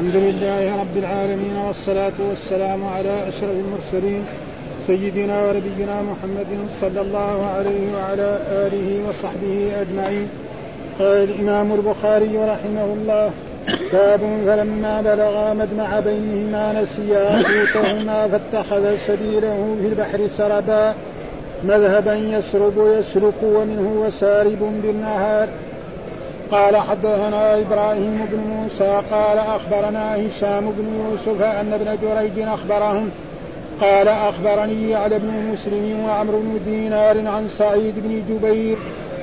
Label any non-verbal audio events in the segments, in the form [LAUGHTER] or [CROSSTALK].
الحمد لله رب العالمين والصلاة والسلام على أشرف المرسلين سيدنا ونبينا محمد صلى الله عليه وعلى آله وصحبه أجمعين. قال الإمام البخاري رحمه الله باب فلما بلغا مجمع بينهما نسيا حوتهما فاتخذ سبيله في البحر سربا مذهبا يسرب يسلك ومنه وسارب بالنهار قال حدثنا إبراهيم بن موسى قال أخبرنا هشام بن يوسف أن ابن جريج أخبرهم. قال أخبرني على بن مسلم وعمرو بن دينار عن سعيد بن جبير.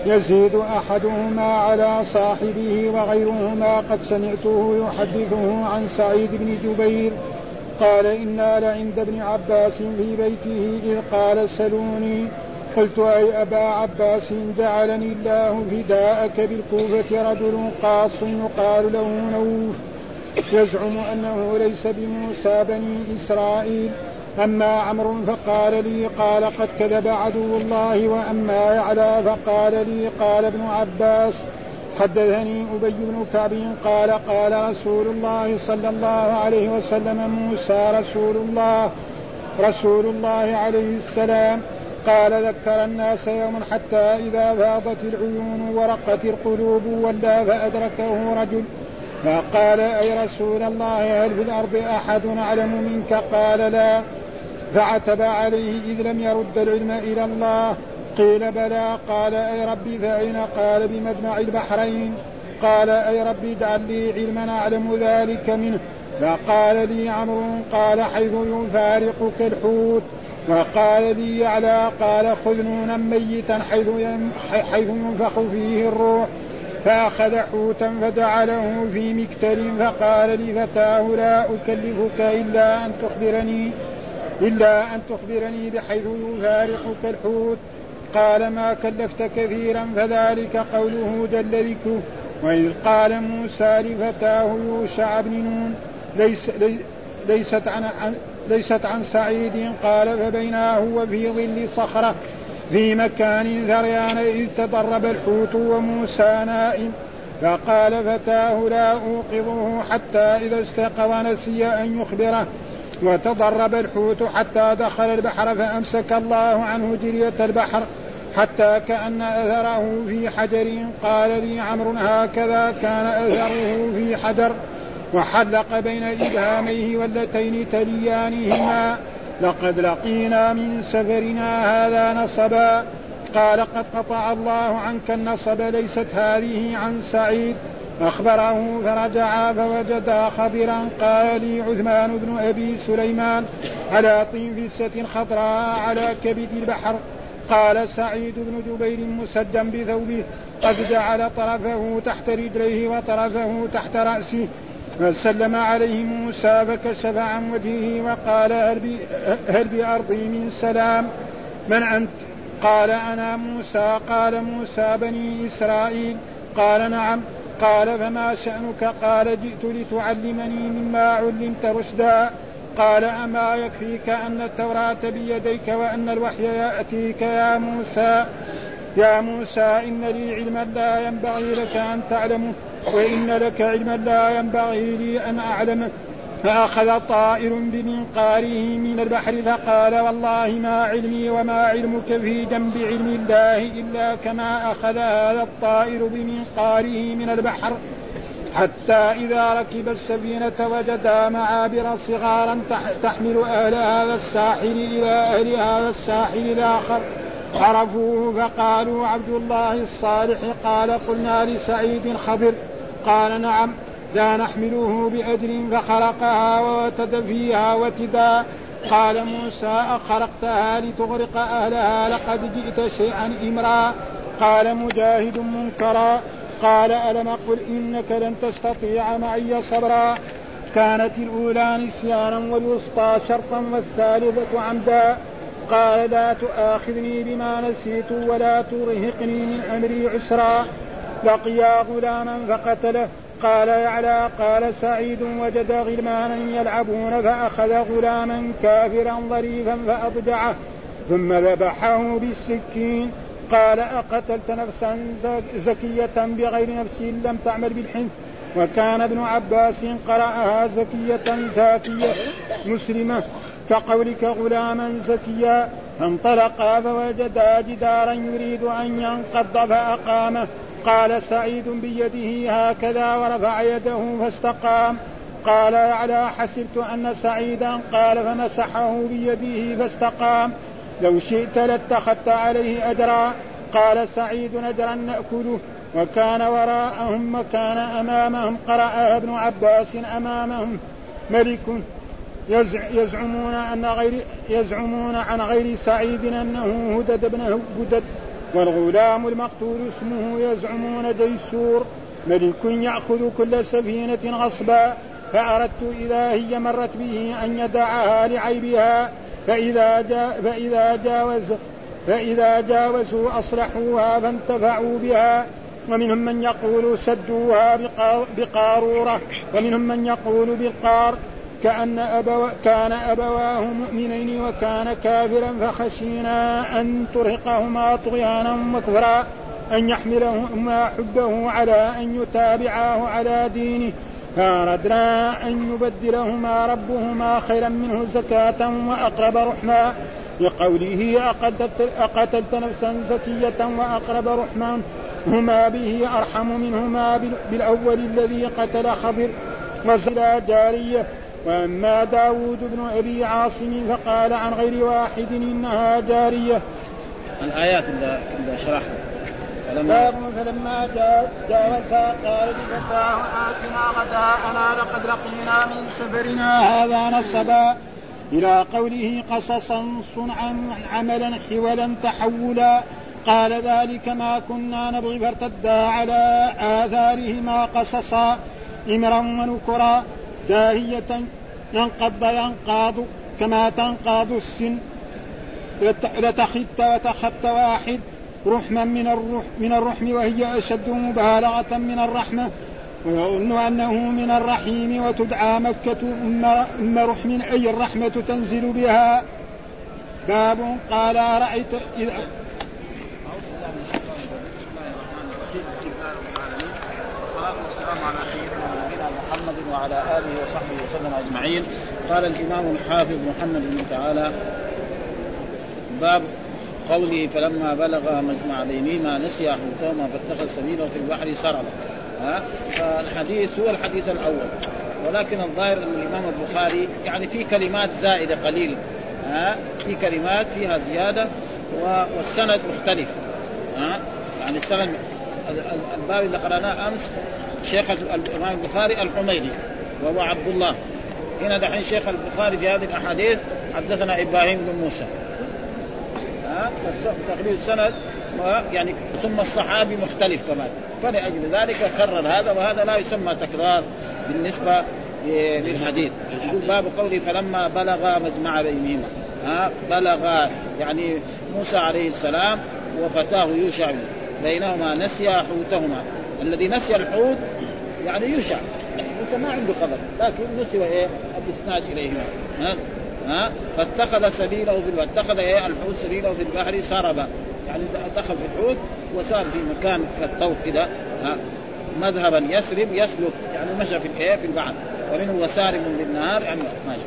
يزيد أحدهما على صاحبه وغيرهما قد سمعته يحدثه عن سعيد بن جبير. قال إنا لعند ابن عباس في بيته إذ قال سلوني. قلت أي أبا عباس جعلني الله فداءك بالكوفة رجل قاص يقال له نوف. يزعم أنه ليس بموسى بني إسرائيل. أما عمرو فقال لي قال قد كذب عدو الله وأما يعلى فقال لي قال ابن عباس حدثني أبي بن كعب قال قال رسول الله صلى الله عليه وسلم موسى رسول الله. رسول الله عليه السلام. قال ذكر الناس يوما حتى إذا فاضت العيون ورقت القلوب ولى فأدركه رجل. فقال أي رسول الله هل في الأرض أحد أعلم منك؟ قال لا. فعتب عليه إذ لم يرد العلم إلى الله. قيل بلى. قال أي ربي فأين؟ قال بمجمع البحرين. قال أي ربي اجعل لي علما أعلم ذلك منه. فقال لي عمرو. قال حيث يفارقك الحوت. وقال لي يعلى قال خذ نونا ميتا حيث حيث ينفخ فيه الروح. فأخذ حوتا فجعله في مكتل فقال لفتاه لا أكلفك إلا أن تخبرني إلا أن تخبرني بحيث يفارقك الحوت. قال ما كلفت كثيرا فذلك قوله جل ذكره. وإذ قال موسى لفتاه يوشع بن نون ليس ليست عن ليست عن سعيد قال فبينا هو في ظل صخرة في مكان ذريان إذ تضرب الحوت وموسى نائم فقال فتاه لا أوقظه حتى إذا استيقظ نسي أن يخبره. وتضرب الحوت حتى دخل البحر فأمسك الله عنه جرية البحر حتى كأن أثره في حجر. قال لي عمرو هكذا كان أثره في حجر. وحلق بين إبهاميه واللتين تليانهما لقد لقينا من سفرنا هذا نصبا قال قد قطع الله عنك النصب ليست هذه عن سعيد. أخبره فرجعا فوجدا خضرا قال لي عثمان بن أبي سليمان على طينفسة خضراء على كبد البحر قال سعيد بن جبير مسدا بثوبه قد جعل طرفه تحت رجليه وطرفه تحت رأسه فسلم عليه موسى فكشف عن وجهه وقال هل, هل بأرضي من سلام؟ من أنت؟ قال أنا موسى. قال موسى بني إسرائيل. قال نعم. قال فما شأنك؟ قال جئت لتعلمني مما علمت رشدا. قال أما يكفيك أن التوراة بيديك وأن الوحي يأتيك يا موسى؟ يا موسى إن لي علما لا ينبغي لك أن تعلمه وإن لك علما لا ينبغي لي أن أعلمه فأخذ طائر بمنقاره من البحر فقال والله ما علمي وما علمك في جنب علم الله إلا كما أخذ هذا الطائر بمنقاره من البحر. حتى إذا ركب السفينة وجدا معابر صغارا تحمل أهل هذا الساحل إلى أهل هذا الساحل الآخر. عرفوه فقالوا عبد الله الصالح قال قلنا لسعيد خضر. قال نعم لا نحمله بأجر فخرقها ووتد فيها وتدا. قال موسى أخرقتها لتغرق أهلها لقد جئت شيئا إمرا. قال مجاهد منكرا. قال ألم أقل إنك لن تستطيع معي صبرا؟ كانت الأولى نسيانا والوسطى شرطا والثالثة عمدا. قال لا تؤاخذني بما نسيت ولا ترهقني من أمري عسرا. لقيا غلاما فقتله. قال يعلى قال سعيد وجد غلمانا يلعبون فأخذ غلاما كافرا ظريفا فأضجعه ثم ذبحه بالسكين. قال أقتلت نفسا زكية بغير نفس لم تعمل بالحنث. وكان ابن عباس قرأها زكية زاكية مسلمة. كقولك غلاما زكيا فانطلقا فوجدا جدارا يريد أن ينقض فأقامه. قال سعيد بيده هكذا ورفع يده فاستقام. قال على حسبت أن سعيدا؟ قال فمسحه بيده فاستقام. لو شئت لاتخذت عليه أجرا. قال سعيد أجرا نأكله. وكان وراءهم وكان أمامهم قرأها ابن عباس أمامهم. ملك يزعمون أن غير يزعمون عن غير سعيد أنه هدد بن هدد والغلام المقتول اسمه يزعمون ديسور ملك يأخذ كل سفينة غصبا فأردت إذا هي مرت به أن يدعها لعيبها فإذا جا فإذا جاوز فإذا جاوزوا أصلحوها فانتفعوا بها ومنهم من يقول سدوها بقارورة ومنهم من يقول بالقار كأن أبو كان أبواه مؤمنين وكان كافرا فخشينا أن ترهقهما طغيانا وكفرا أن يحملهما حبه على أن يتابعاه على دينه. فأردنا أن يبدلهما ربهما خيرا منه زكاة وأقرب رحما لقوله أقتلت نفسا زكية وأقرب رحما هما به أرحم منهما بالأول الذي قتل خضر وزلا جارية. وأما داود بن أبي عاصم فقال عن غير واحد إنها جارية. الآيات اللي شرحها. فلما فلما جاوزها قال لفتاه آتنا غداءنا لقد لقينا من سفرنا هذا نصبا. إلى قوله قصصا صنعا عملا حولا تحولا. قال ذلك ما كنا نبغي فارتدا على آثارهما قصصا. إمرا ونكرا. داهية ينقض ينقاض كما تنقاض السن. لتخت وتخت واحد رحما من الرح من الرحم وهي أشد مبالغة من الرحمة. ويظن أنه من الرحيم وتدعى مكة أم رحم. أي الرحمة تنزل بها؟ باب قال أرأيت إذا والسلام على سيدنا وعلى آله وصحبه وسلم أجمعين. قال الإمام الحافظ محمد بن تعالى باب قوله فلما بلغ مجمع بينهما نسي حوتهما فاتخذ سبيله في البحر سربا. ها؟ فالحديث هو الحديث الأول. ولكن الظاهر أن الإمام البخاري يعني في كلمات زائدة قليل. ها؟ في كلمات فيها زيادة والسند مختلف. ها؟ يعني السند الباب اللي قرأناه أمس شيخ الإمام البخاري الحميدي وهو عبد الله هنا دحين شيخ البخاري في هذه الأحاديث حدثنا إبراهيم بن موسى. ها؟ تقريب السند يعني ثم الصحابي مختلف كمان. فلأجل ذلك كرر هذا وهذا لا يسمى تكرار بالنسبة للحديث. يقول باب قوله فلما بلغ مجمع بينهما ها؟ بلغ يعني موسى عليه السلام وفتاه يوشع بينهما نسي حوتهما. الذي نسي الحوت يعني يوشع موسى ما عنده قدر. لكن نسي إيه الإسناد إليهما. ها؟ ها؟ فاتخذ سبيله في البحر. اتخذ إيه؟ الحوت سبيله في البحر سربا. يعني دخل في الحوت وسار في مكان كالطوق كده ها؟ مذهبا يسرب يسلك. يعني مشى في الإيه؟ في البحر. ومنه وسارب بالنهار يعني ماشي.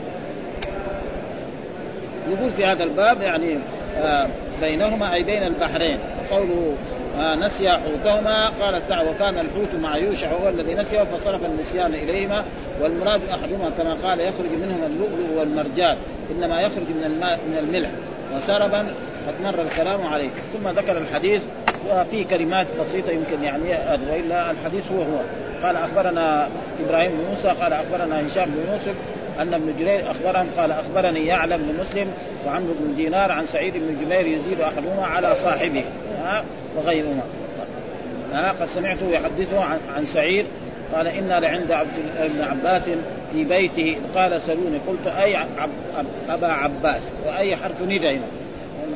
يقول في هذا الباب يعني آه بينهما أي بين البحرين. قوله آه نسي حوتهما. قال تعالى وكان الحوت مع يوشع هو الذي نسيه فصرف النسيان إليهما. والمراد أحدهما كما قال يخرج منهما اللؤلؤ والمرجان إنما يخرج من الماء من الملح. وسربا قد مر الكلام عليه. ثم ذكر الحديث وفي كلمات بسيطة يمكن يعني وإلا الحديث هو هو. قال أخبرنا إبراهيم بن موسى قال أخبرنا هشام بن يوسف أن ابن جرير أخبرهم قال أخبرني يعلم بن مسلم وعمرو بن دينار عن سعيد بن جبير يزيد أحدهما على صاحبه. ها وغيرهما. ها قد سمعته يحدثه عن, عن سعيد قال إنا لعند عبد ابن عباس في بيته قال سلوني قلت أي أبا عباس؟ وأي حرف ندى هنا؟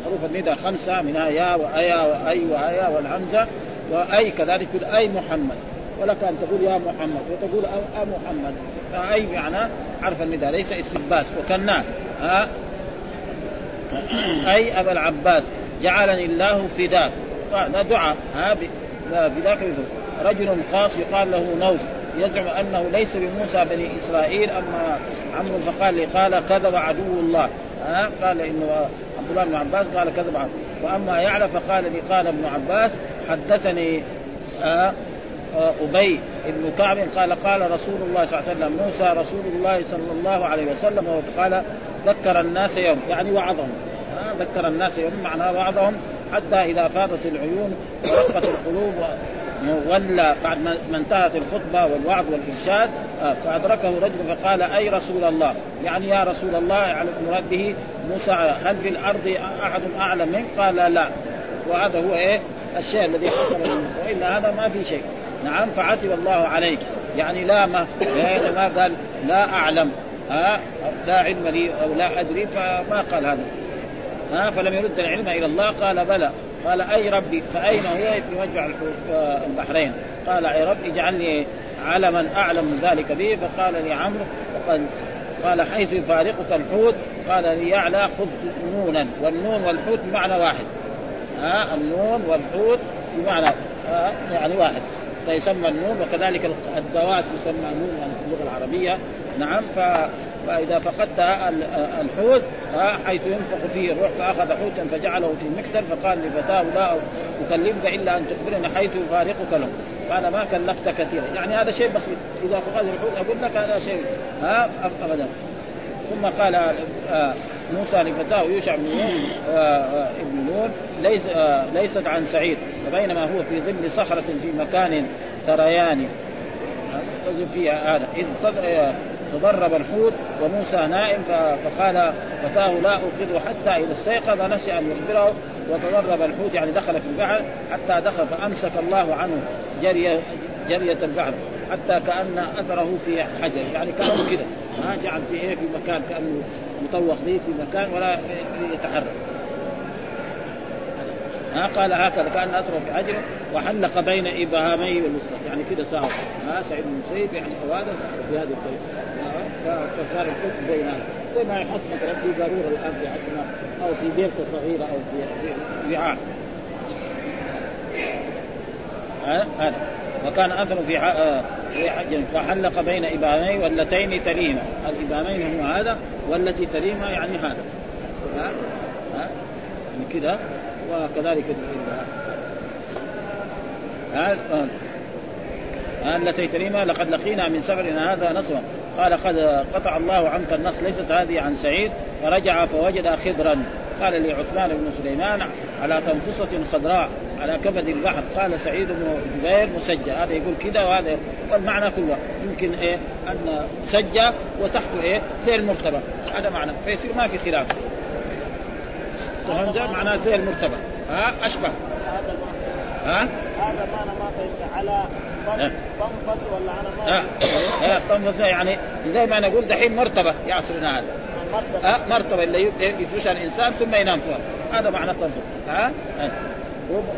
حروف الندى خمسة منها يا وأيا وأي وأيا والهمزة وأي كذلك تقول أي محمد. ولك أن تقول يا محمد وتقول أ محمد. فأي معنى؟ حرف الندى ليس استباس وكنا. أي أبا العباس جعلني الله فداك هذا دعاء ها فداك رجل قاص يقال له نوف يزعم أنه ليس بموسى بني إسرائيل أما عمرو فقال لي قال كذب عدو الله. ها قال إنه عبد الله بن عباس قال كذب عدو. وأما يعلى فقال لي قال ابن عباس حدثني أبي بن كعب قال قال رسول الله صلى الله عليه وسلم موسى رسول الله صلى الله عليه وسلم وقال ذكر الناس يوم يعني وعظهم. ذكر الناس يوم معناه وعظهم. حتى إذا فاضت العيون ورقت القلوب ولى بعد ما انتهت الخطبة والوعظ والإرشاد آه، فأدركه رجل فقال أي رسول الله؟ يعني يا رسول الله على المراد به موسى هل في الأرض أحد اعلم منك؟ قال لا. وهذا هو إيه؟ الشيء الذي حصل لموسى وإلا هذا ما في شيء. نعم فعتب الله عليك. يعني لا ما ما قال لا أعلم ها لا علم لي أو لا أدري. فما قال هذا. ها فلم يرد العلم إلى الله. قال بلى. قال أي ربي فأين هو؟ في مجمع البحرين. قال أي رب اجعلني علما أعلم ذلك به. فقال لي عمرو وقد قال حيث يفارقك الحوت قال لي يعلى خذ نونا. والنون والحوت بمعنى واحد. ها النون والحوت بمعنى يعني واحد. فيسمى النون وكذلك الدوات تسمى نون يعني في اللغة العربية. نعم ف... فإذا فقدت الحوت حيث ينفق فيه الروح فأخذ حوتا فجعله في المكتل فقال لفتاه لا أكلمك إلا أن تخبرني حيث يفارقك له. قال ما كلفت كثيرا. يعني هذا شيء بسيط. إذا فقد الحوت أقول لك هذا شيء ها ابدا. ثم قال آه، موسى لفتاه يوشع بن نون آه، آه، ابن نون ليس ليست عن سعيد وبينما هو في ظل صخرة في مكان ثريان فيها هذا إذ تضرب الحوت وموسى نائم فقال فتاه لا أوقظه حتى إذا استيقظ نسي أن يخبره وتضرب الحوت يعني دخل في البحر حتى دخل فأمسك الله عنه جري جرية البحر حتى كأن أثره في حجر يعني كأنه كده. ما جعل في إيه في مكان كأنه مطوق به في مكان ولا يتحرك. ها قال هكذا كأن اثره في حجره وحلق بين إبهاميه والوسطى يعني كده ساوى ها سعيد بن مسيب يعني هذا في هذه الطريقة فصار الحكم بين زي ما يحط مثلا في قاروره الآن في عصرنا أو في بيرته صغيره أو في وعاء. هذا. وكان اثر في في حج فحلق بين إبهاميه واللتين تليهما الإبهامين هما هذا والتي تليهما يعني هذا. ها ها يعني كذا وكذلك التي تريما لقد لقينا من سفرنا هذا نصرا. قال قد قطع الله عنك النص ليست هذه عن سعيد فرجع فوجد خضرا. قال لعثمان بن سليمان على تنفسة خضراء على كبد البحر قال سعيد بن جبير مسجى. هذا يقول كذا وهذا والمعنى كله. يمكن إيه؟ أن سجى وتحته إيه؟ زي المرتبه هذا معنى. فيصير ما في خلاف. طهنجة معناه زي المرتبة ها؟ أشبه. ها؟ هذا ما أنا ما فهمت. على طنفس ولا على ما؟ طنفس يعني زي ما نقول دحين مرتبة يا عصرنا هذا. مرتبة. مرتبة اللي يفرشها الإنسان ثم ينام فيها. هذا معنى التنفس ها؟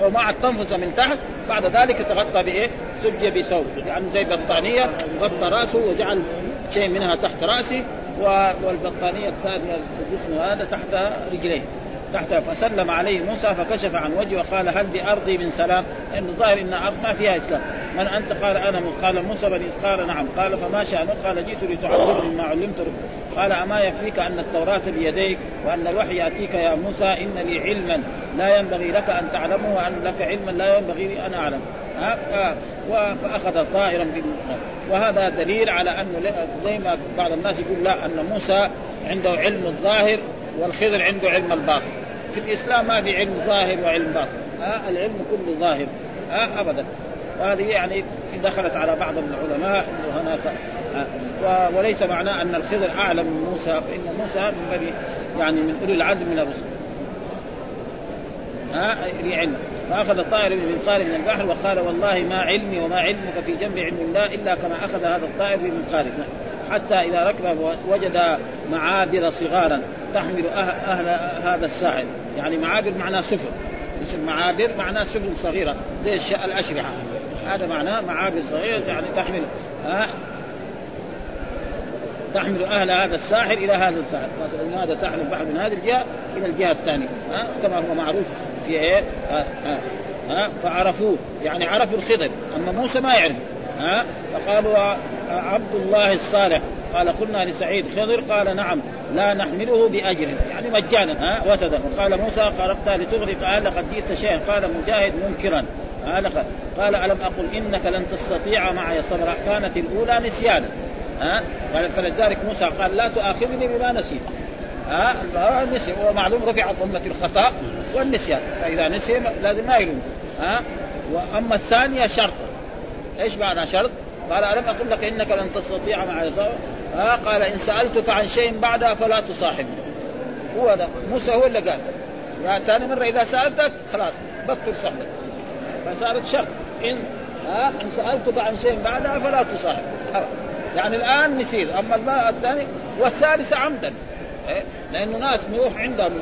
ومع التنفس من تحت بعد ذلك تغطى بإيه؟ سج بثوب. يعني زي بطانيه غطى رأسه وجعل شيء منها تحت راسه والبطانية الثانية الجسم هذا تحت رجليه. تحت فسلم عليه موسى فكشف عن وجهه وقال هل بأرضي من سلام؟ لأنه الظاهر أن أرض ما فيها إسلام. من أنت؟ قال أنا. قال موسى بني قال نعم. قال فما شأنك؟ قال جئت لتعلمني ما علمت قال أما يكفيك أن التوراة بيديك وأن الوحي يأتيك يا موسى؟ إن لي علما لا ينبغي لك أن تعلمه وأن لك علما لا ينبغي لي أن أعلم. فأخذ طائرا وهذا دليل على أنه زي ما بعض الناس يقول لا أن موسى عنده علم الظاهر والخضر عنده علم الباطن. في الإسلام ما في علم ظاهر وعلم باطن. ها العلم كله ظاهر. ها ابدا. وهذه يعني دخلت على بعض العلماء إنه هناك وليس معناه أن الخضر أعلم من موسى فإن موسى من بني يعني من أولي العزم من الرسل. ها لعلم. فأخذ الطائر من منقار من البحر وقال والله ما علمي وما علمك في جنب علم الله إلا كما أخذ هذا الطائر من منقاره حتى إذا ركب وجد معابر صغارا تحمل أهل, أهل هذا الساحل. يعني معابر معناه سفن. مش معابر معناه سفن صغيرة زي الأشرحة. هذا معناه معابر صغيرة يعني تحمل ها تحمل أهل هذا الساحل إلى هذا الساحل. مثلا هذا ساحل البحر من هذه الجهة إلى الجهة الثانية. ها كما هو معروف في إيه؟ ها ها, ها فعرفوه. يعني عرفوا الخضر. أما موسى ما يعرف ها؟ فقالوا عبد الله الصالح. قال قلنا لسعيد خضر. قال نعم لا نحمله بأجر. يعني مجانا ها؟ وتد قال موسى قربت لتغرق قال لقد جئت شيئا. قال مجاهد منكرا. قال ألم أقل إنك لن تستطيع معي صبرا؟ كانت الأولى نسيانا ها؟ فلذلك موسى قال لا تؤاخذني بما نسيت. ها نسي ومعلوم رفعت أمة الخطأ والنسيان. فإذا نسي لازم ما يلوم ها؟ وأما الثانية شرط. إيش معنى شرط؟ قال ألم أقل لك إنك لن تستطيع معي ها قال إن سألتك عن شيء بعدها فلا تصاحبني هو ده. موسى هو اللي قال. يعني ثاني مرة إذا سألتك خلاص بطل صحبك فصارت شرط. إن ها إن سألتك عن شيء بعدها فلا تصاحب يعني الآن نسيت أما الثاني والثالثه عمدا. إيه؟ لأنه ناس نروح عندهم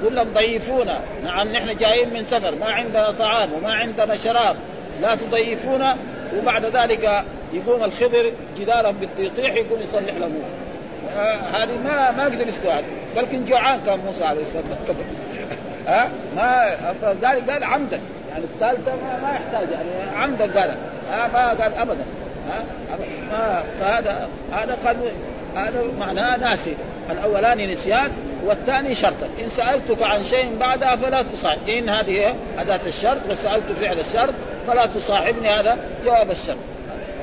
يقول لهم ضيفونا. نعم نحن جايين من سفر. ما عندنا طعام وما عندنا شراب. لا تضيفونا وبعد ذلك يقوم الخضر جدارا يطيح يقوم يصلح له. آه هذه ما ما قدر يسكت بلكن جوعان كان موسى عليه السلام. ها [LAUGHS] آه ما ذلك قال عمدا. يعني الثالثة ما, ما يحتاج يعني عمدا قال. آه ما قال ابدا. ها آه فهذا هذا قال هذا معناه ناسي. الأولاني نسيان والثاني شرطا إن سألتك عن شيء بعدها فلا تصاحب إن هذه أداة الشرط وسألت فعل الشرط فلا تصاحبني هذا جواب الشرط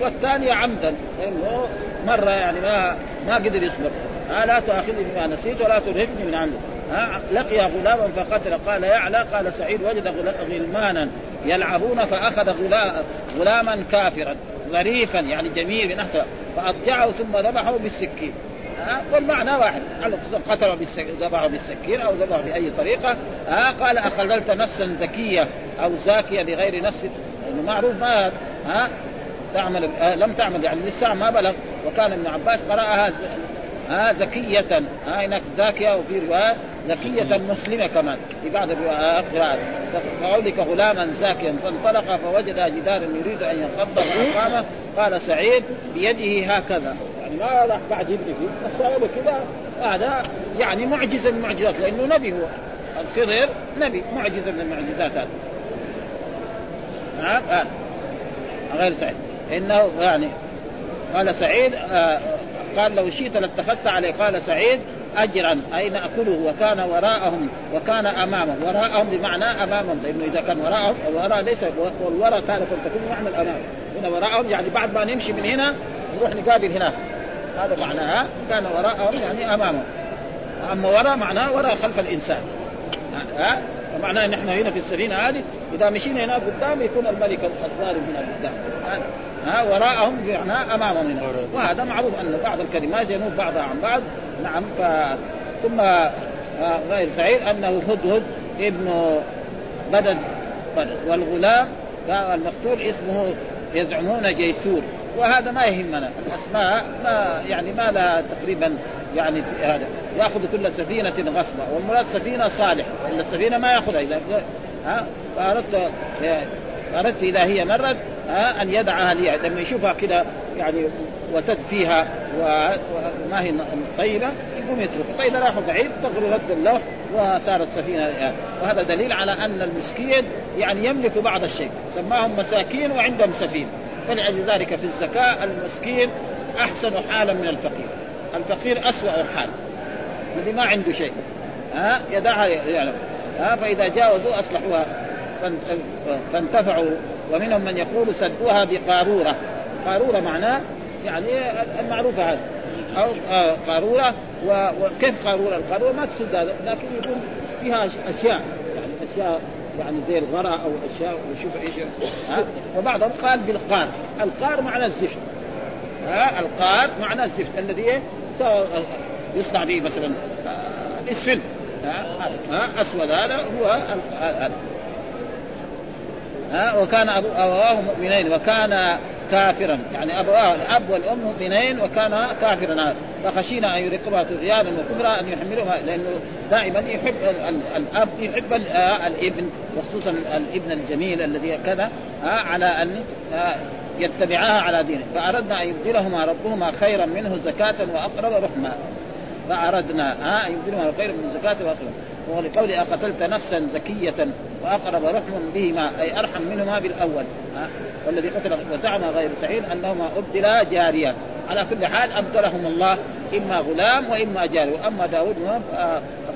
والثانية عمدا لأنه مرة يعني ما ما قدر يصبر. آه لا تؤاخذني بما نسيت ولا ترهقني من عندك. آه لقي غلاما فقتل قال يعلى قال سعيد وجد غلمانا يلعبون فأخذ غلاما كافرا ظريفا يعني جميل من احسن فأضجعه ثم ذبحه بالسكين. ها والمعنى واحد قتله ذبحه بالسكين أو ذبحه بأي طريقة. ها قال أخذلت نفسا زكية أو زاكية بغير نفس. لأنه معروف ما ها تعمل آه لم تعمل يعني لسه ما بلغ. وكان ابن عباس قرأها ها زكية ها هناك زاكية وفي رواية زكية مسلمة كمان. في بعض القراءات فقولك غلاما زاكيا فانطلق فوجد جدارا يريد أن ينقض فاقامه قال سعيد بيده هكذا. يعني ما راح بعد يبني فيه. بس كذا هذا يعني معجزة من المعجزات لأنه نبي هو. الخضر نبي معجزة من المعجزات هذه. نعم آه. غير سعيد. إنه يعني قال سعيد آه قال لو شئت لاتخذت عليه. قال سعيد اجرا. اي ناكله وكان وراءهم وكان امامهم وراءهم بمعنى أمامهم. لأنه إذا كان وراءهم الوراء ليس والوراء أن تكون معنى الأمام. هنا وراءهم يعني بعد ما نمشي من هنا نروح نقابل هناك هذا معناها كان وراءهم يعني امامهم أما وراء معناه وراء خلف الإنسان. ها؟ معناه إن إحنا هنا في السفينة هذه إذا مشينا هناك قدام يكون الملك الظالم هنا قدام. ها وراءهم بمعنى أمامهم هنا. وهذا معروف أن بعض الكلمات ينوب بعضها عن بعض. نعم ف ثم غير سعيد أنه هدهد ابن بدد بدد. والغلام المقتول اسمه يزعمون جيسور وهذا ما يهمنا. الأسماء ما يعني ما لها تقريبا يعني في هذا. يأخذ كل سفينة غصبا والمراد سفينة صالح إلا السفينة ما يأخذها اذا ها؟ فاردت أردت إذا هي مرت أن يدعها لي لما يشوفها كذا يعني وتد فيها وما هي طيبة يقوم يتركها. فاذا راحوا بعيد تغري رد الله وصارت السفينه وهذا دليل على أن المسكين يعني يملك بعض الشيء. سماهم مساكين وعندهم سفينة. فلأجل ذلك في الزكاة المسكين أحسن حالا من الفقير. الفقير أسوأ حال الذي ما عنده شيء. ها؟ يدعها يعلم. ها؟ فإذا جاوزوا أصلحوها. فانتفعوا. ومنهم من يقول سدوها بقارورة. قارورة معناه يعني المعروفة هذه. أو قارورة. وكيف قارورة؟ القارورة ما تسد هذا. لكن يكون فيها أشياء. يعني أشياء يعني زي الغرة أو أشياء. وشوف إيش. ها؟ وبعضهم قال بالقار. القار معنى الزفت. ها؟ القار معنى الزفت. الذي إيه؟ يصنع به مثلا الاسفل ها, ها أسود هذا هو هذا ها وكان أبو أبواه مؤمنين وكان كافرا. يعني أبواه الأب والأم مؤمنين وكان كافرا. فخشينا أن يرقبها طغيانا وكفرا أن يحملوها لأنه دائما يحب الأب يحب الإبن وخصوصا الإبن الجميل الذي كذا على أن يتبعاها على دينه. فأردنا أن يبدلهما ربهما خيرا منه زكاة وأقرب رحمة. فأردنا ها يبدلها خير من الزكاه واخره ولقول قتلت نفسا زكية وأقرب رحم بهما أي أرحم منهما بالأول. والذي قتل وزعم غير سعيد أنهما أبدلا جاريا. على كل حال أبدلهم الله إما غلام وإما جاري. وأما داود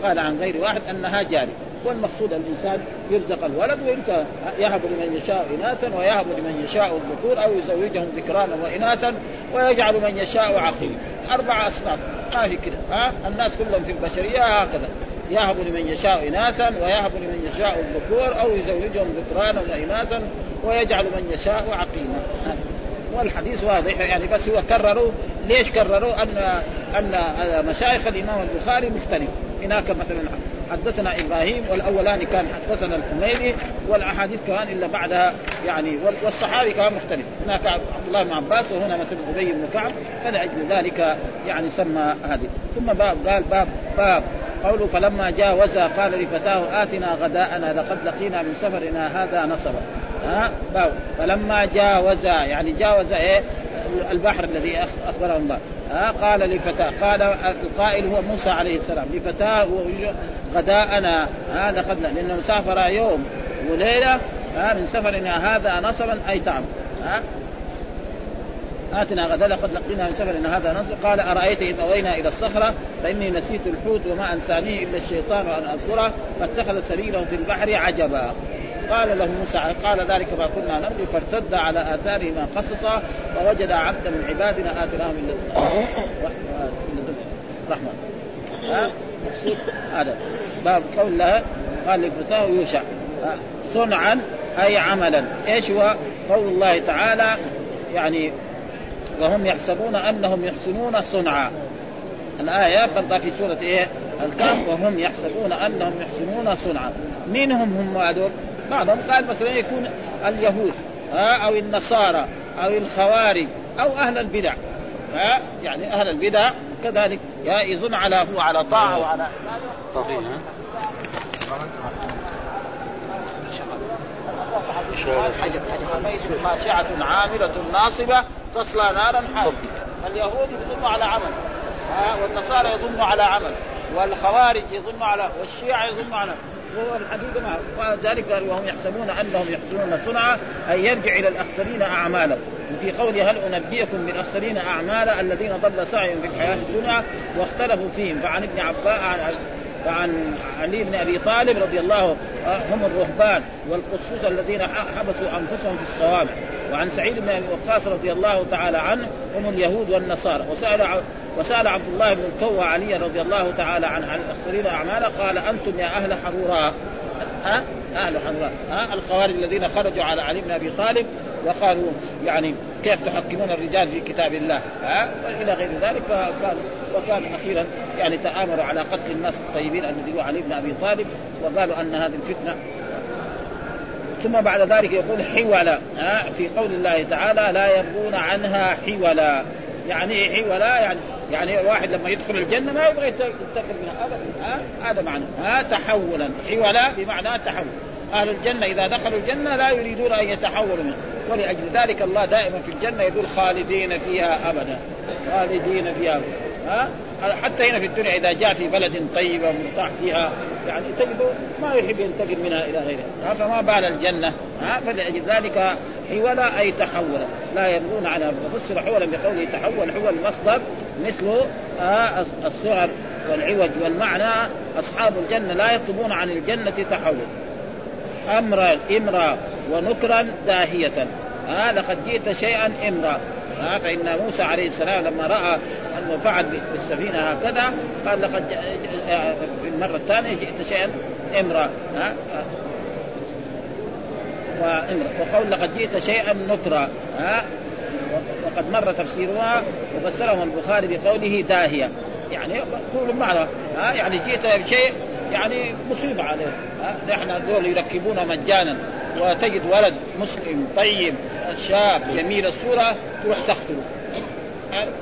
فقال عن غير واحد أنها جاري والمقصود الإنسان يرزق الولد ويرزق يهب لمن يشاء اناثا ويهب لمن يشاء الذكور أو يزوجهم ذكرانا واناثا ويجعل من يشاء عقيم. أربع أصناف. ما في كده. ها؟ الناس كلهم في البشرية هكذا. يهب لمن يشاء اناثا ويهب لمن يشاء الذكور أو يزوجهم ذكرانا واناثا ويجعل من يشاء عقيما. والحديث واضح. يعني بس هو كرروا. ليش كرروا؟ ان أن مشايخ الإمام البخاري مختلف. هناك مثلا حدثنا إبراهيم والاولاني كان حدثنا الحميدي والأحاديث كمان إلا بعدها يعني والصحابي كمان مختلف. هناك عبد الله بن عباس وهنا مثلا أبي بن كعب فلأجل ذلك يعني سمى هذه. ثم باب قال باب باب قوله فلما جاوزا قال لفتاه آتنا غداءنا لقد لقينا من سفرنا هذا نصبا. ها؟ باب. فلما جاوزا يعني جاوز إيه؟ البحر الذي أخبره الله. ها؟ قال لفتاه قال القائل هو موسى عليه السلام. لفتاة غداءنا. هذا قد لأنه سافر يوم وليلة ها؟ من سفرنا هذا نصبا أي تعب ها؟ آتنا غدا لقد لقينا من سفرنا هذا نصب. قال أرأيت إذ أوينا إلى الصخرة؟ فإني نسيت الحوت وما أنسانيه إلا الشيطان أن أذكره فاتخذ سبيله في البحر عجبا. قال له موسى قال ذلك ما كنا نبغي فارتد على اثارهما قصصا فوجد عبدا من عبادنا اتناه من رحمة. ها؟ مقصود هذا. باب قول لها قال لفتاه يوشع. صنعا أي عملا. إيش هو؟ قول الله تعالى يعني وهم يحسبون أنهم يحسنون صنعا. الآية برضه في سورة إيه؟ الكهف. وهم يحسبون أنهم يحسنون صنعا. من هم هم هذول؟ بعضهم قال مثلا يكون اليهود ها أو النصارى أو الخوارج أو أهل البدع ها يعني أهل البدع كذلك يظن على هو على طاعة وعلى حجب حجب خاشعة عاملة ناصبة تصلى نارا حامية. اليهود يظنوا على عمل ها والنصارى يظنوا على عمل والخوارج يظنوا على والشيعة يظنوا على وهو الحقيقة ما ولذلك قال وهم يحسبون أنهم يحسنون صنعا أي يرجع إلى الأخسرين أعمالا وفي قوله هل أنبئكم بالأخسرين أعمالا الذين ضل سعيهم في الحياة الدنيا واختلفوا فيهم؟ فعن ابن عباس فعن علي بن أبي طالب رضي الله هم الرهبان والقصوص الذين حبسوا أنفسهم في الصوامع وعن سعيد بن أبي وقاص رضي الله تعالى عنه هم اليهود والنصارى. وسأل وسأل عبد الله بن الكوى علي رضي الله تعالى عن عن الاخسرين اعمالا قال أنتم يا أهل حروراء ها؟ أهل حروراء ها؟ الخوارج الذين خرجوا على علي بن أبي طالب وقالوا يعني كيف تحكمون الرجال في كتاب الله؟ ها؟ وإلى غير ذلك فكان وكان أخيرا يعني تآمروا على قتل الناس الطيبين الذي هو علي بن أبي طالب وقالوا أن هذه الفتنة. ثم بعد ذلك يقول حولا ها في قول الله تعالى لا يبغون عنها حولا. يعني إيه حولا؟ يعني يعني واحد لما يدخل الجنة ما يبغى ينتقل منها. ابدا ها هذا معنى. ها تحولا. حولا بمعنى تحول. أهل الجنة إذا دخلوا الجنة لا يريدون أن يتحولوا منها. ولأجل ذلك الله دائما في الجنة يقول خالدين فيها أبدا. خالدين فيها. ها؟ حتى هنا في الدنيا إذا جاء في بلد طيبة مرتاح فيها يعني تجده ما يحب ينتقل منها إلى غيرها. فما بال الجنة ها؟ فلأجل ذلك حولا أي تحولا. لا يبغون على فسر حولا بقوله تحول حول المصدر مثل الصغر والعوج والمعنى. أصحاب الجنة لا يطلبون عن الجنة تحول. أمرا إمرا ونكرا داهية. ها؟ لقد جئت شيئا إمرا. ها فإن موسى عليه السلام لما رأى أنه فعل بالسفينة هكذا قال لقد في المرة الثانية جئت شيئا امرا ها وامرا وقول لقد جئت شيئا نكرا ها وقد مر تفسيرها وفسره البخاري بقوله داهية. يعني قول معنى ها يعني جئت بشيء يعني مصيبة عليه نحن دول يركبون مجانا. وتجد ولد مسلم طيب شاب جميل الصورة تروح تقتله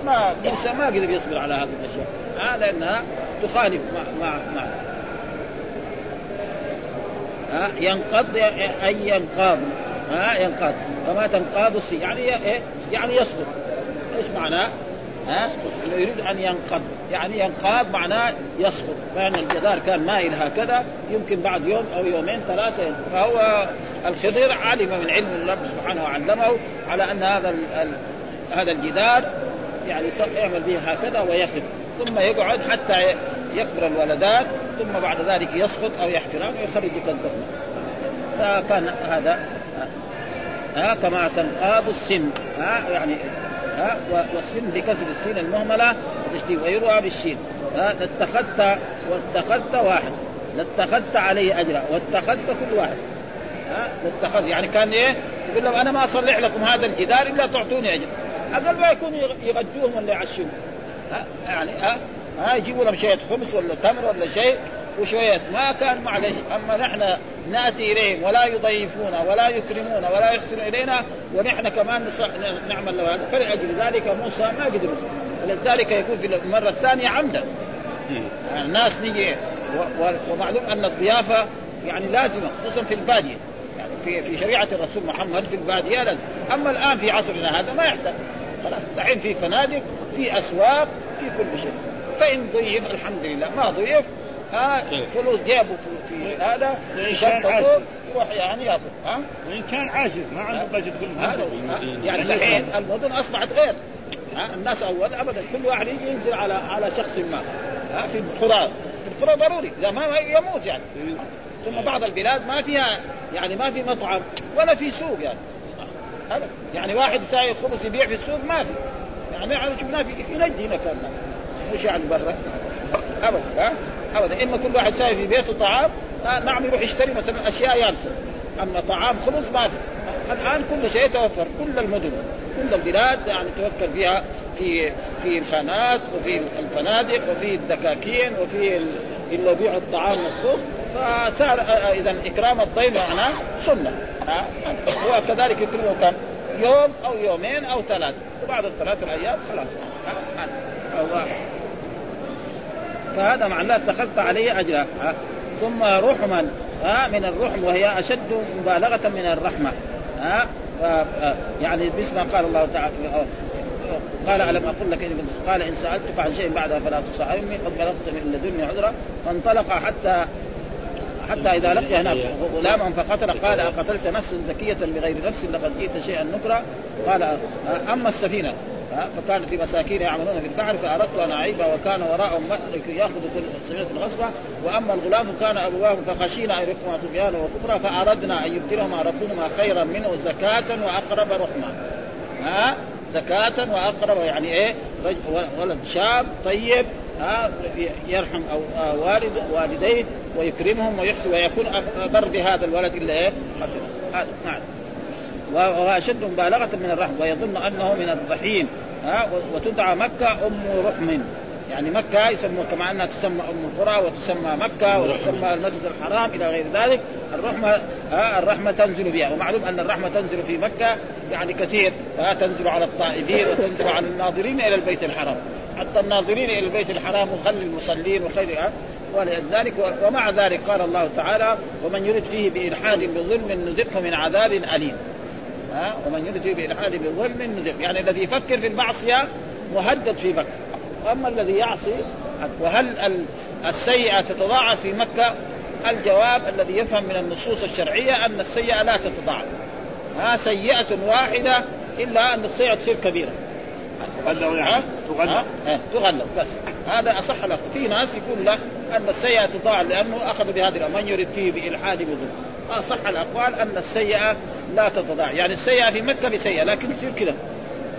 ما موسى ما قدر يصبر على هذه الأشياء. آه لأنها تخالف مع مع, مع ينقض أي ينقاض. ها؟ ينقاض. فما تنقاض السي يعني إيه؟ يعني يسقط إيش معناه؟ ها؟ يريد أن ينقض. يعني ينقاد معناه يسقط. كان الجدار كان مائل هكذا يمكن بعد يوم أو يومين ثلاثة فهو الخضر علم من علم الله سبحانه وعلمه على أن هذا هذا الجدار يعني يعمل به هكذا ويخف. ثم يقعد حتى يكبر الولدان ثم بعد ذلك يسقط أو يحفران ويخرج كالزبنه فكان هذا ها؟ كما تنقاد السن. ها؟ يعني ها والسن بكسر السين المهملة وتشتيه ويروى بالشين. ها لاتخذت واتخذت واحد. لاتخذت عليه أجرا واتخذت كل واحد. ها لاتخذ يعني كان إيه؟ يقول لهم أنا ما أصلح لكم هذا الجدار إلا تعطوني اجر أقل ما يكون يغجوهم ولا يعشوهم. ها يعني ها ها يجيبوا لهم شوية خبز ولا تمر ولا شيء وشوية. ما كان معلش أما نحن نأتي إليهم ولا يضيفونا ولا يكرمونا ولا يحسنوا إلينا ونحن كمان نعمل له هذا. فلأجل ذلك موسى ما قدر ولذلك يكون في المرة الثانية عمدا. يعني الناس نيجي ومعلوم أن الضيافة يعني لازمة خصوصا في البادية. يعني في في شريعة الرسول محمد في البادية لازم أما الآن في عصرنا هذا ما يحتاج. خلاص الحين في فنادق في أسواق في كل شيء. فإن ضيف الحمد لله ما ضيف ها فلوس جابوا في, في هذا شنطته يروح يعني ياخذ ها؟ وإن كان عاجز ما عنده بجت كل يعني الحين المدن أصبحت غير ها؟ الناس أول ابدا كل واحد يجي ينزل على على شخص ما ها؟ في القرى في القرى ضروري إذا ما يموت يعني. ثم بعض البلاد ما فيها يعني ما في مطعم ولا في سوق يعني. يعني واحد سايق خبز يبيع في السوق ما في. يعني شفناه في في نجد هنا كان مش يعني برا. ابدا ها؟ ابدا إما كل واحد ساوي في بيته طعام آه نعم يروح يشتري مثلا أشياء يابسة. أما طعام خبز ما في. الآن كل شيء يتوفر. كل المدن كل البلاد يعني توكل فيها في في الخانات وفي الفنادق وفي الدكاكين وفي اللي يبيعوا الطعام مطبوخ فصار آه، آه، اذا إكرام الضيف معناه سنة. هو كذلك يكرمه كم؟ يوم أو يومين أو ثلاث. وبعد الثلاث الأيام خلاص. فهذا معناه اتخذت عليه أجرا. ثم رحما من؟ الرحم وهي أشد مبالغة من الرحمة. يعني باسم ما قال الله تعالى قال ألم أقل لك قال إن سألتك عن شيء بعدها فلا تصاحبني قد بلغت من لدني عذرا. فانطلق حتى حتى إذا لقي هناك غلاما فقتل قال أقتلت نفسا زكية بغير نفس لقد جئت شيئا نكرا؟ قال أما السفينة. فكان في مساكين يعملون في البحر فأردت أن أعيبها وكان وراءهم مهلك يأخذ كل السفينه الغصبة. وأما الغلام فكان أبواه فخشينا أن يرقما طغيانا وكفرا فأردنا أن يبدلهما ربهما خيرا منه زكاة وأقرب رحما ها زكاة وأقرب يعني إيه؟ ولد شاب طيب ها يرحم أو والد والديه ويكرمهم ويحسن ويكون أبر بهذا الولد إلا إيه؟ هذا نعم. واشد مبالغة من الرحم ويظن أنه من الضحين ها وتدعى مكة أم رحم. يعني مكة يسموها كما أنها تسمى أم القرى وتسمى مكة وتسمى المسجد الحرام إلى غير ذلك. الرحمة ها الرحمة تنزل بها. ومعلوم أن الرحمة تنزل في مكة يعني كثير. ها تنزل على الطائفين وتنزل على الناظرين إلى البيت الحرام. حتى الناظرين إلى البيت الحرام وخلي المصلين وخير ولذلك ومع ذلك قال الله تعالى ومن يرد فيه بإلحاد بظلم نذقه من عذاب أليم. ها؟ ومن يرد فيه بإلحاد بظلم نذقه يعني الذي يفكر في المعصية مهدد في مكة. واما الذي يعصي وهل السيئة تتضاعف في مكة؟ الجواب الذي يفهم من النصوص الشرعية أن السيئة لا تتضاعف. ها؟ سيئة واحدة إلا أن السيئة تصير كبيرة. تغلب يعني. تغلب. تغلب. بس. هذا أصح له. في ناس يقول لا أن السيئة تضاعف لأنه أخذ بهذه من يرد فيه بإلحاد بظلم؟ أصح الأقوال أن السيئة لا تتضاعف يعني السيئة في مكة بسيئة لكن تصير كذا.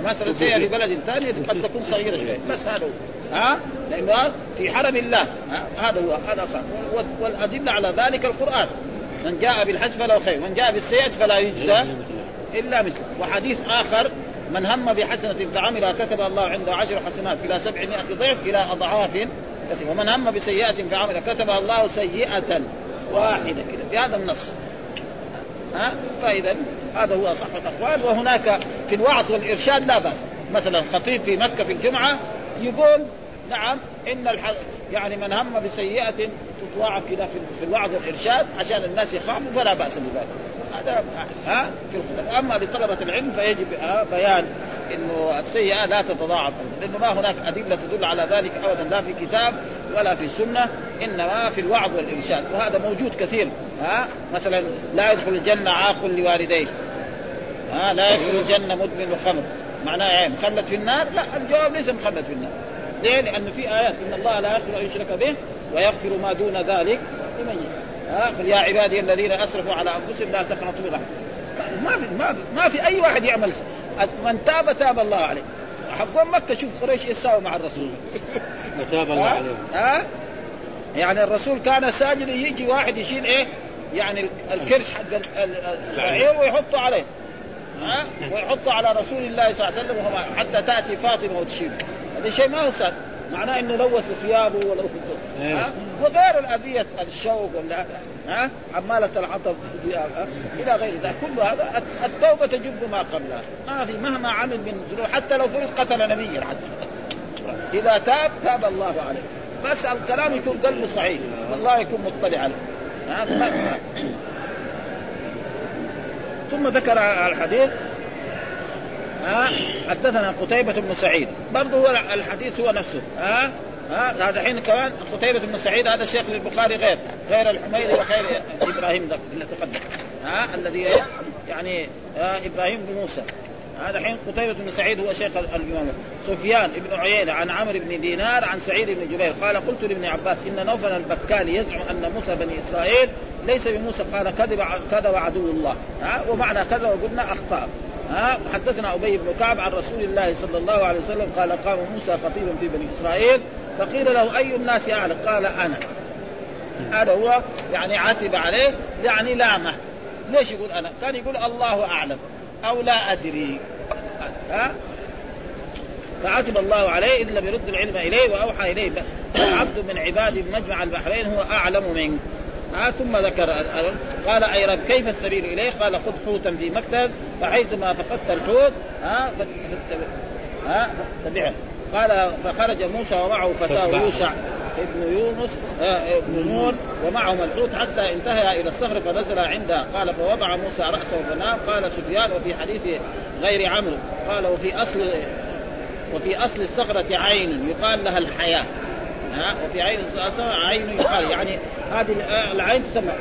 مثلا سيئة في بلد ثاني قد تكون صغيرة شوية بس هذا هو. ها؟ لأنه في حرم الله. هذا هو هذا صح والأدلة على ذلك القرآن. من جاء بالحج فله خير من جاء بالسيئة فلا يجزى إلا مثله. وحديث آخر من هم بحسنة فعمل كتب الله عنده عشر حسنات إلى سبعمائة ضعف إلى أضعاف ومن هم بسيئة فعمل كتب الله سيئة. واحدة كده بهذا النص. ها؟ فإذا هذا هو أصح الأقوال. وهناك في الوعظ والإرشاد لا بأس. مثلا خطيب في مكة في الجمعة يقول نعم إن الح... يعني من هم بسيئة تتضاعف كذا في الوعظ والإرشاد عشان الناس يخافوا فلا بأس بذلك. هذا ها؟ الخطب أما لطلبة العلم فيجب بيان إنه السيئة لا تتضاعف لأنه ما هناك أدلة تدل على ذلك ابدا لا في كتاب ولا في السنة إنما في الوعظ والإرشاد وهذا موجود كثير ها؟ مثلا لا يدخل الجنة عاق لوالديه ها؟ لا يدخل الجنة مدمن الخمر معناه إيه مخلد في النار؟ لا الجواب ليس مخلد في النار. ليه؟ لأن في آيات إن الله لا يغفر أن يشرك به ويغفر ما دون ذلك لمن قل يا عبادي الذين أسرفوا على أنفسهم لا تقنطوا من رحمة. ما في ما في ما في أي واحد يعمل من تاب تاب الله عليه. حقون مكة شوف قريش إيش مع الرسول. وتاب الله عليه ها؟ يعني الرسول كان ساجد يجي واحد يشيل إيه؟ يعني الكرش حق البعير ويحطه عليه. ها؟ ويحطه على رسول الله صلى الله عليه وسلم حتى تأتي فاطمة وتشيله. هذا شيء ما هو سهل. معناه إنه لوث ثيابه ولوث إيه. ها؟ وغير الأذية الشوق ولا ها؟ حماله العطب إلى غير ذلك. كل هذا التوبة تجب ما قبلها. ما في مهما عمل من ذنوب حتى لو فرض قتل نبيا حتى. إذا تاب تاب الله عليه. بس الكلام يكون قلب صحيح. والله يكون مطلع عليه. ها؟ ثم ذكر الحديث ها؟ حدثنا قتيبة بن سعيد. برضه هو الحديث هو نفسه. ها؟ ها؟ هذا حين كمان قتيبة بن سعيد هذا شيخ للبخاري غير. غير الحميري وغير إبراهيم ذاك اللي تقدم. ها؟ الذي يعني ها؟ إبراهيم بن موسى. هذا حين قتيبة بن سعيد هو شيخ الإمام. سفيان بن عيينة عن عمرو بن دينار عن سعيد بن جبير. قال قلت لابن عباس إن نوفل البكالي يزعم أن موسى بني إسرائيل ليس بموسى. قال كذب كذب عدو الله. ها؟ ومعنى كذب قلنا أخطأ. ها حدثنا أبي بن كعب عن رسول الله صلى الله عليه وسلم قال قام موسى خطيبا في بني إسرائيل فقيل له أي الناس اعلم قال أنا. هذا هو يعني عاتب عليه يعني لامة. ليش يقول أنا؟ كان يقول الله أعلم. أو لا أدري. ها؟ فعتب الله عليه إذ لم يرد العلم إليه وأوحى إليه عبد من عباد مجمع البحرين هو أعلم منك. ها ثم ذكر قال أي رب كيف السبيل اليه؟ قال خذ حوتا في مكتب فحيثما فقدت الحوت ها فت- ها تبعه قال فخرج موسى ومعه فتاة فاتبعه. يوشع ابن يونس آه، ابن نون ومعهما الحوت حتى انتهى إلى الصخر فنزل عندها قال فوضع موسى رأسه فنام قال سفيان وفي حديث غير عمرو. قال وفي أصل وفي أصل الصخرة عين يقال لها الحياة. ها وفي عين عين يقال يعني هذه العين تسمى.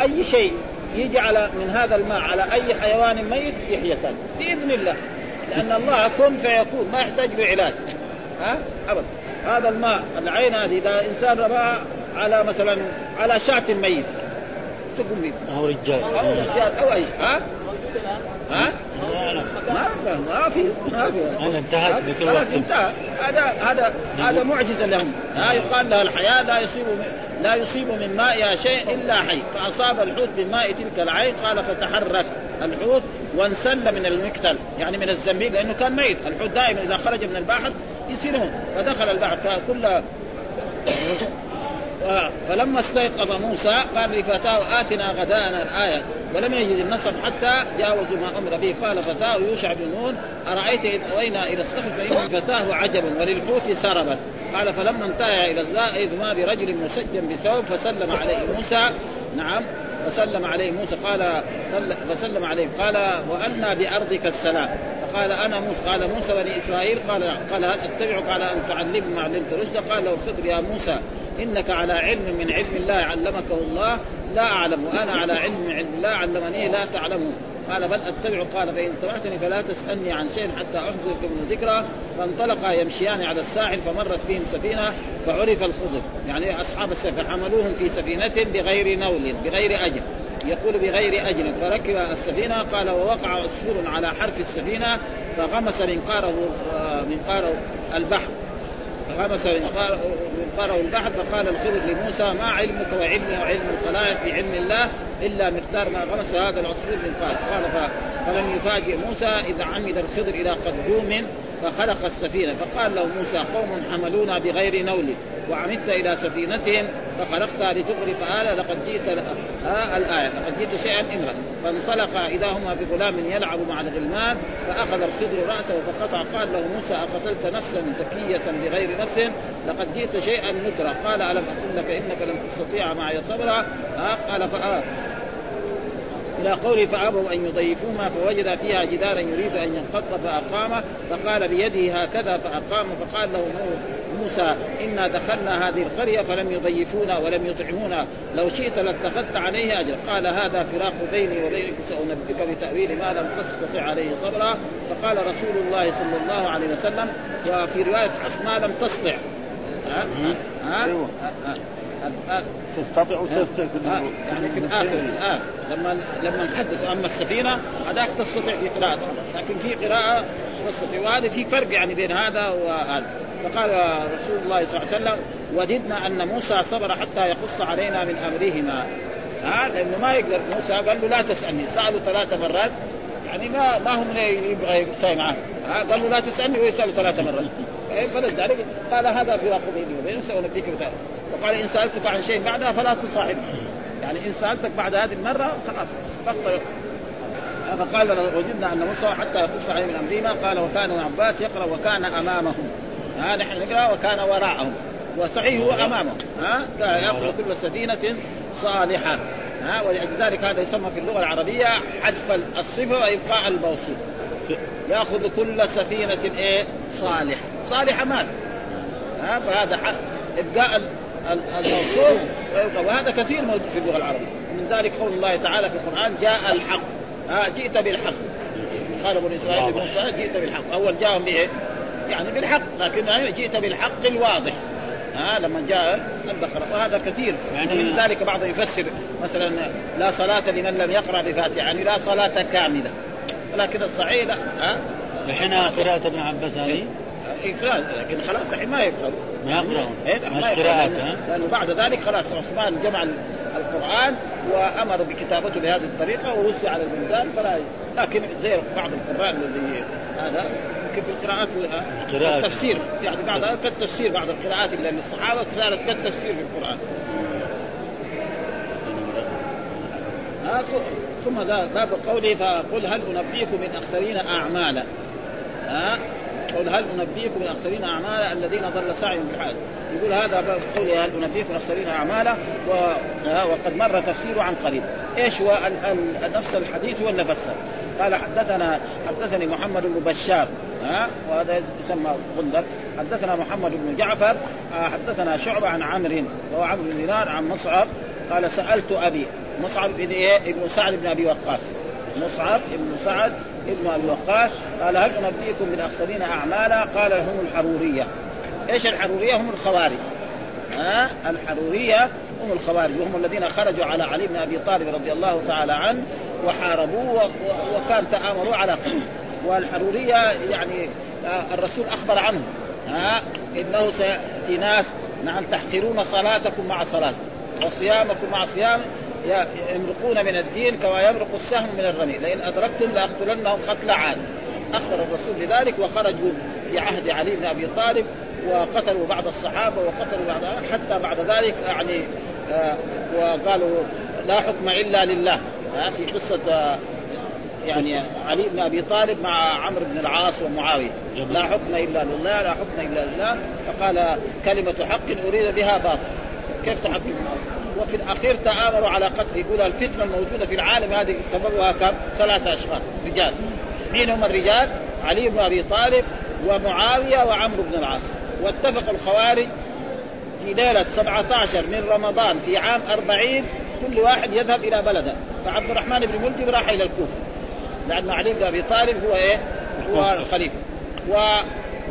أي شيء يجي على من هذا الماء على أي حيوان ميت يحيى بإذن الله. لأن الله كن فيكون ما يحتاج له علاج ها؟ ابدا هذا الماء العين هذه إذا إنسان رماها على مثلا على شاة ميت تقوم به أو رجال. أو رجال أو أي ها؟ ها؟ ما ما في ما في. أنا انتهت بكل وقت. انتهى هذا هذا هذا معجزة لهم. ها يقال لها الحياة لا يصيب لا يصيب من مائها شيء إلا حي. فأصاب الحوت من ماء تلك العين قال فتحرك الحوت وانسل من المكتل يعني من الزنبيل لأنه كان ميت. الحوت دائما إذا خرج من البحر يصير فدخل البحر كل آه، فلما استيقظ موسى قال لفتاه آتنا غداءنا الآية. ولم يجد النصب حتى جاوزوا ما أمر به. قال فتاه يوشع بن نون أرأيت إذ أوينا إلى الصخر فإن فتاه عجب وللحوت سربت. قال فلما انتهى إلى الزاء إذ ما برجل مسجن بثوب فسلم عليه موسى. نعم فسلم عليه موسى. قال سل- فسلم عليه. قال وأنا بأرضك السلام. فقال أنا موسى. قال موسى بني إسرائيل. قال. قال هل أتبعك على أن تعلمني ما علمت رشدا؟ قال له خذ يا موسى. إنك على علم من علم الله علمكه الله. لا أعلم. وأنا على علم من علم الله علمني. لا تعلمه قال بل أتبع. قال فإن اتبعتني فلا تسألني عن شيء حتى احذرك من ذكرى. فانطلقا يمشيان على الساحل فمرت بهم سفينة فعرف الخضر. يعني أصحاب السفينة فحملوهم في سفينة بغير نول بغير اجر يقول بغير اجر فركب السفينة. قال ووقع عصفور على حرف السفينة فغمس منقاره منقاره البحر. فغمس منقاره البحر فقال الخضر لموسى ما علمك وعلمي وعلم الخلائق في علم الله إلا مقدار ما غمس هذا العصفور منقار قال فلم يفاجئ موسى إذا عمد الخضر إلى قدوم فخلق السفينة فقال له موسى قوم حملونا بغير نول وعمدت إلى سفينتهم فخلقتها لتغرق آلة لقد جئت آه الآية لقد جئت شيئا إمرا. فانطلقا إذا هما بغلام يلعب مع الغلمان فأخذ الخضر رأسه فقطع قال له موسى أقتلت نفسا زكية بغير نفس؟ لقد جئت شيئا نكرا. قال ألم أقل لك إنك لن تستطيع معي صبرا؟ آه قال إلى قوله فابوا أن يضيفوهما فوجد فيها جدارا يريد أن ينقض فاقامه فقال بيده هكذا فاقام فقال له موسى إنا دخلنا هذه القرية فلم يضيفونا ولم يطعمونا. لو شئت لاتخذت عليه أجر. قال هذا فراق بيني وبينك سأنبئك بتأويل ما لم تستطع عليه صبرا. فقال رسول الله صلى الله عليه وسلم وفي رواية ما لم تستطع. ها؟ ها؟ تستطيع وتستطيع يعني في الآخر الان لما لما نحدث أما السفينة هذاك تستطيع في قراءته. لكن في قراءة تستطيع. وهذا في فرق يعني بين هذا وهذا. فقال رسول الله صلى الله عليه وسلم وددنا أن موسى صبر حتى يقص علينا من أمرهما. ها لأنه ما يقدر. موسى قال له لا تسألني. سألوا ثلاث مرات. يعني ما ما هم يبغى يسوي معاه قال له لا تسألني ويسال ثلاث مرات. فلذلك قال هذا فراق بيني وبينك سانبيك بتاعي وقال إن سألتك عن شيء بعدها فلا تصاحبني يعني إن سألتك بعد هذه المرة خلاص فقط فقال وجدنا أن موسى حتى يقص عليه من أمرهما. قال وكان ابن عباس يقرأ وكان أمامهم. ها نحن نقرأ وكان وراءهم. وصحيح هو امامهم ها يأخذ كل سفينة صالحة. ها ولذلك هذا يسمى في اللغة العربية حذف الصفة وإبقاء الموصوف. ياخذ كل سفينة إيه؟ صالحة. صالحة مال. ها فهذا حق إبقاء الموصوف وهذا كثير موجود في اللغة العربية. من ذلك قول الله تعالى في القرآن جاء الحق. ها جئت بالحق. قال أبو إسرائيل لموسى جئت بالحق. أول جاءهم بإيه؟ يعني بالحق. لكن جئت بالحق الواضح. ها لما جاء البقره وهذا كثير. يعني من ذلك بعض يفسر مثلا لا صلاة لمن لم يقرأ بفاتحة. يعني لا صلاة كاملة. ولكن الصحيح لا. ها؟ الحين قراءة ابن عباس هذه؟ إقرار لكن خلاص الحين ما يقرأ. ما يقرأون إيه؟ مش قراءات لأنه, بعد ذلك خلاص عثمان جمع القرآن وأمر بكتابته بهذه الطريقة ووسع على البلدان فلا لكن زي بعض القراء اللي هذا يمكن في القراءات. التفسير يعني بعض كالتفسير بعض القراءات اللي للصحابة كذلك كالتفسير في القرآن. ثم باب قوله فقل هل أنبئكم من أخسرين أعمالا؟ ها؟ قل هل أنبئكم من أخسرين أعمالا الذين ضل سعيهم في الحال؟ يقول هذا باب قوله هل أنبئكم من أخسرين أعمالا؟ و... وقد مر تفسيره عن قريب. إيش هو. نفس الحديث اللي فسر قال حدثنا حدثني محمد بن بشار ها؟ وهذا يسمى غندر. حدثنا محمد بن جعفر آه، حدثنا شعبة عن عمرو وهو عمرو بن دينار عن مصعب قال سألت أبي مصعب بن إيه؟ ابن سعد بن أبي وقاص. مصعب بن سعد ابن أبي وقاص. قال هل أنبئكم بالاخسرين أعمالا؟ قال هم الحرورية. إيش الحرورية؟ هم الخوارج. ها؟ الحرورية هم الخوارج. وهم الذين خرجوا على علي بن أبي طالب رضي الله تعالى عنه وحاربوه وكان تآمروا على قتله. والحرورية يعني آه، الرسول أخبر عنهم. ها؟ إنه سيأتي ناس نعم تحقرون صلاتكم مع صلاه وصيامكم مع صيام يمرقون من الدين كما يمرق السهم من الرمي لئن أدركتم لأقتلنهم قتل عاد. أخبر الرسول بذلك وخرجوا في عهد علي بن أبي طالب وقتلوا بعض الصحابة وقتلوا بعض حتى بعد ذلك يعني آه، وقالوا لا حكم إلا لله. آه، في قصة آه، يعني علي بن أبي طالب مع عمرو بن العاص ومعاوية. لا حكم إلا لله لا حكم إلا لله. فقال كلمة حق أريد بها باطل. كيف تحكم؟ وفي الأخير تآمروا على قتل يقول الفتنة الموجودة في العالم. هذه سببها كم؟ ثلاثة أشخاص رجال. مين هم الرجال؟ علي بن أبي طالب ومعاوية وعمرو بن العاص. واتفق الخوارج في ليلة 17 من رمضان في عام 40 كل واحد يذهب إلى بلده. فعبد الرحمن بن ملجم راح إلى الكوفة. لأن علي بن أبي طالب هو إيه؟ هو الخليفة. و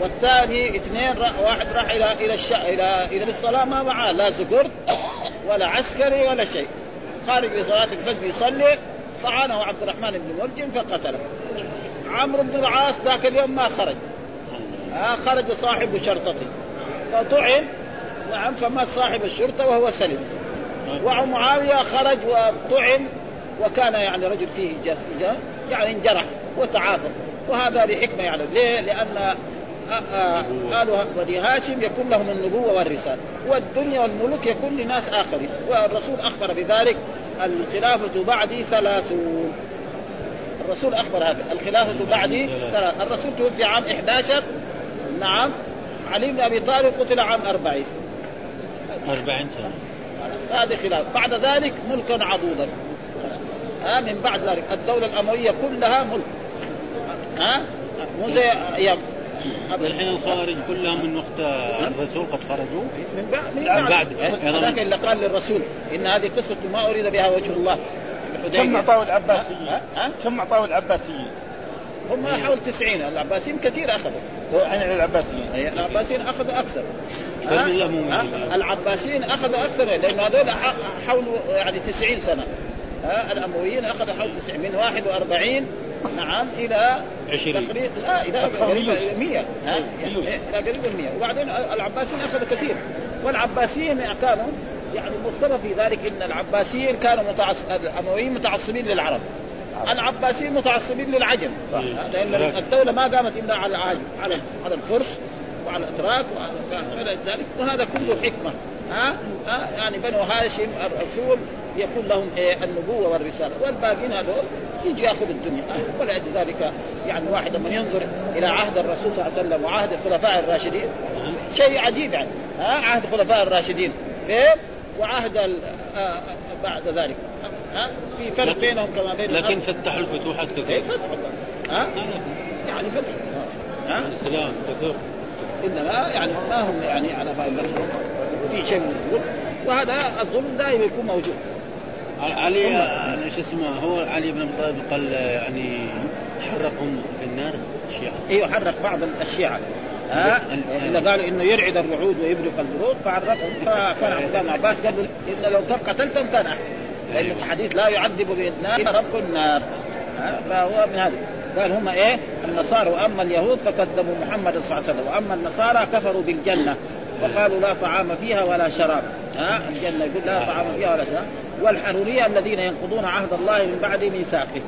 والثاني اثنين را- واحد راح إلى إلى الش... إلى إلى الصلاة ما معاه. لا زقرت ولا عسكري ولا شيء. خارج لصلاه الفجر يصلي طعنه عبد الرحمن بن ملجم فقتله. عمرو بن العاص ذاك اليوم ما خرج. آه خرج صاحب شرطته. فطعن نعم فمات صاحب الشرطة وهو سلم ومعاويه خرج وطعن وكان يعني رجل فيه جس جس- يعني انجرح وتعافى. وهذا لحكمة يعني. ليه؟ لأن آه، آه، آل بني هاشم يكون لهم النبوة والرسالة. والدنيا والملوك يكون لناس آخرين. والرسول أخبر بذلك الخلافة بعدي ثلاثون. الرسول أخبر هذا. الخلافة بعدي ثلاث الرسول توفي عام 11 نعم. علي بن أبي طالب قتل عام 40 40 سنة. خلاص. هذه خلاف. بعد ذلك ملكا عضوضا. ها من بعد ذلك. الدولة الأموية كلها ملك. ها؟ مو زي أيام. الحين الخوارج كلهم من وقت الرسول قد خرجوا من بعد من بعد. بعد أيضاً. هذاك اللي قال للرسول إن هذه قصة ما أريد بها وجه الله كم. أعطاه العباسيين؟ كم أعطاه العباسيين؟ هم حول 90 العباسيين كثير أخذوا على العباسيين أي العباسيين أخذوا أكثر؟ العباسيين أخذوا أكثر لأنه هذول ح- حولوا يعني 90 سنة ها الأمويين اخذوا حول 90 من 41 نعم إلى 20. تقريبا لا إلى قريبا مية. 100 ها مية. إلى قريبا 100 وبعدين العباسيين أخذوا كثير والعباسيين كانوا يعني السبب في ذلك إن العباسيين كانوا متعصب الأمويين متعصبين للعرب العباسيين متعصبين للعجم صح. لأن الدولة ما قامت إلا على العجم على على الفرس وعلى الإتراك وعلى ذلك وهذا كله حكمة ها؟ ها؟ يعني بنو هاشم الرسول يكون لهم إيه؟ النبوة والرسالة. والباقين هذول يجي ياخذ الدنيا. آه، ولأجل ذلك يعني واحد لما ينظر إلى عهد الرسول صلى الله عليه وسلم وعهد الخلفاء الراشدين. شيء عجيب يعني. ها؟ عهد الخلفاء الراشدين. فين؟ وعهد ال- آه، بعد ذلك. ها؟ في فرق بينهم كما بين لكن. فتحوا الفتوحات إيه كثير فتح الله ها يعني فتح ها؟ السلام كثير إنما يعني ما هم يعني على في شيء من الظلم وهذا الظلم دائما يكون موجود. علي إيش اسمه هو علي بن أبي طالب قال يعني حرقهم في النار الشيعة. أيوه حرق بعض الشيعة ها؟ اللي قالوا إنه يرعد الرعود ويبرق البرود فعرقهم [LAUGHS] فكان عبد الله بن عباس قال إن لو كان قتلتهم كان أحسن. لأن الحديث لا يعذب بالنار رب النار؟ فهو من هذا. قال هم إيه؟ النصارى. وأما اليهود فكذبوا محمد صلى الله عليه وسلم. وأما النصارى كفروا بالجنة. وقالوا لا طعام فيها ولا شراب. ها؟ الجنة يقول لا طعام فيها ولا شراب. والحرورية الذين ينقضون عهد الله من بعد ميثاقه.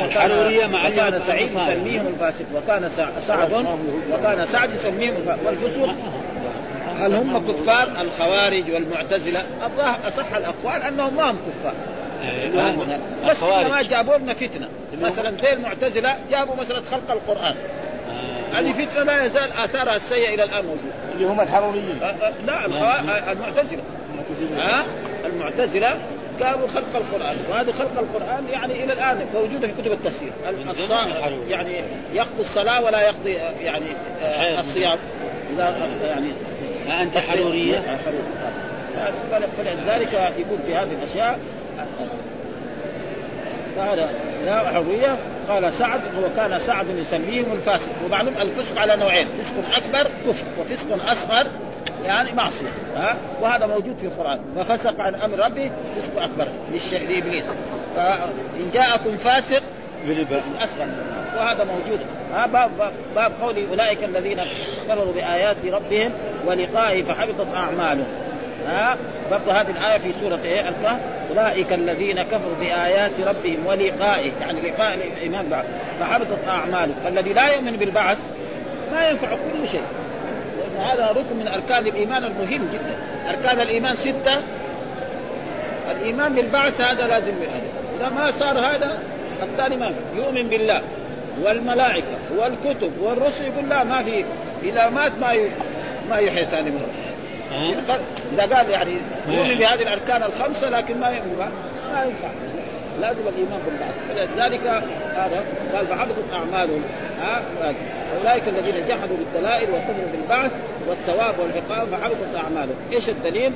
الحرورية مع وكان سعيد. يسميهم الفاسق. وكان سع- سعد وكان سعد يسميهم والفسوق. هل هم كفار؟ الخوارج والمعتزلة؟ الظاهر أصح الأقوال أنهم ما هم كفار. آه، بس الخوارج. جابوا لنا فتنة. مثلا زي المعتزله جابوا مساله خلق القران آه، هذه فتنه لا يزال اثارها السيئه إلى الان موجوده اللي هم الحروريين أه، أه، لا المعتزله ها المعتزله قالوا خلق القران وهذا خلق القران يعني إلى الان موجوده في كتب التفسير. يعني يقضي الصلاه ولا يقضي آه، يعني آه،. الصيام اذا يعني آه، انت آه،. فل- فلذلك يقول في هذه الاشياء قال لا حرية قال سعد وكان سعد يسميهم الفاسق. ومعلوم الفسق على نوعين فسق أكبر كفر وفسق أصغر يعني معصية. ها؟ وهذا موجود في القرآن. وفسق عن أمر ربه فسق أكبر للش... لابليس فإن جاءكم فاسق فسق أصغر. وهذا موجود. ها؟ باب باب, باب قول أولئك الذين كفروا بآيات ربهم ولقائه فحبطت أعمالهم. ها؟ برضه هذه الآية في سورة إيه؟ الكهف أولئك الذين كفروا بآيات ربهم ولقائه. يعني لقاء الإيمان بعد. فحبطت أعمالهم. فالذي لا يؤمن بالبعث ما ينفع كل شيء. لأن هذا ركن من أركان الإيمان المهم جدا. أركان الإيمان ستة. الإيمان بالبعث هذا لازم هذا إذا ما صار هذا الثاني ما. يؤمن بالله والملائكة والكتب والرسل يقول لا ما في. إذا مات ما. ما يحيى ثاني مره. إذا قال يعني يؤمن بهذه الأركان الخمسة لكن ما يؤمن ما ينفع. لازم الإيمان بالبعث فلذلك هذا قال فحبطت أعمالهم. ها؟ أولئك الذين جحدوا بالدلائل وكفروا بالبعث والثواب والعقاب فحبطت أعمالهم. إيش الدليل؟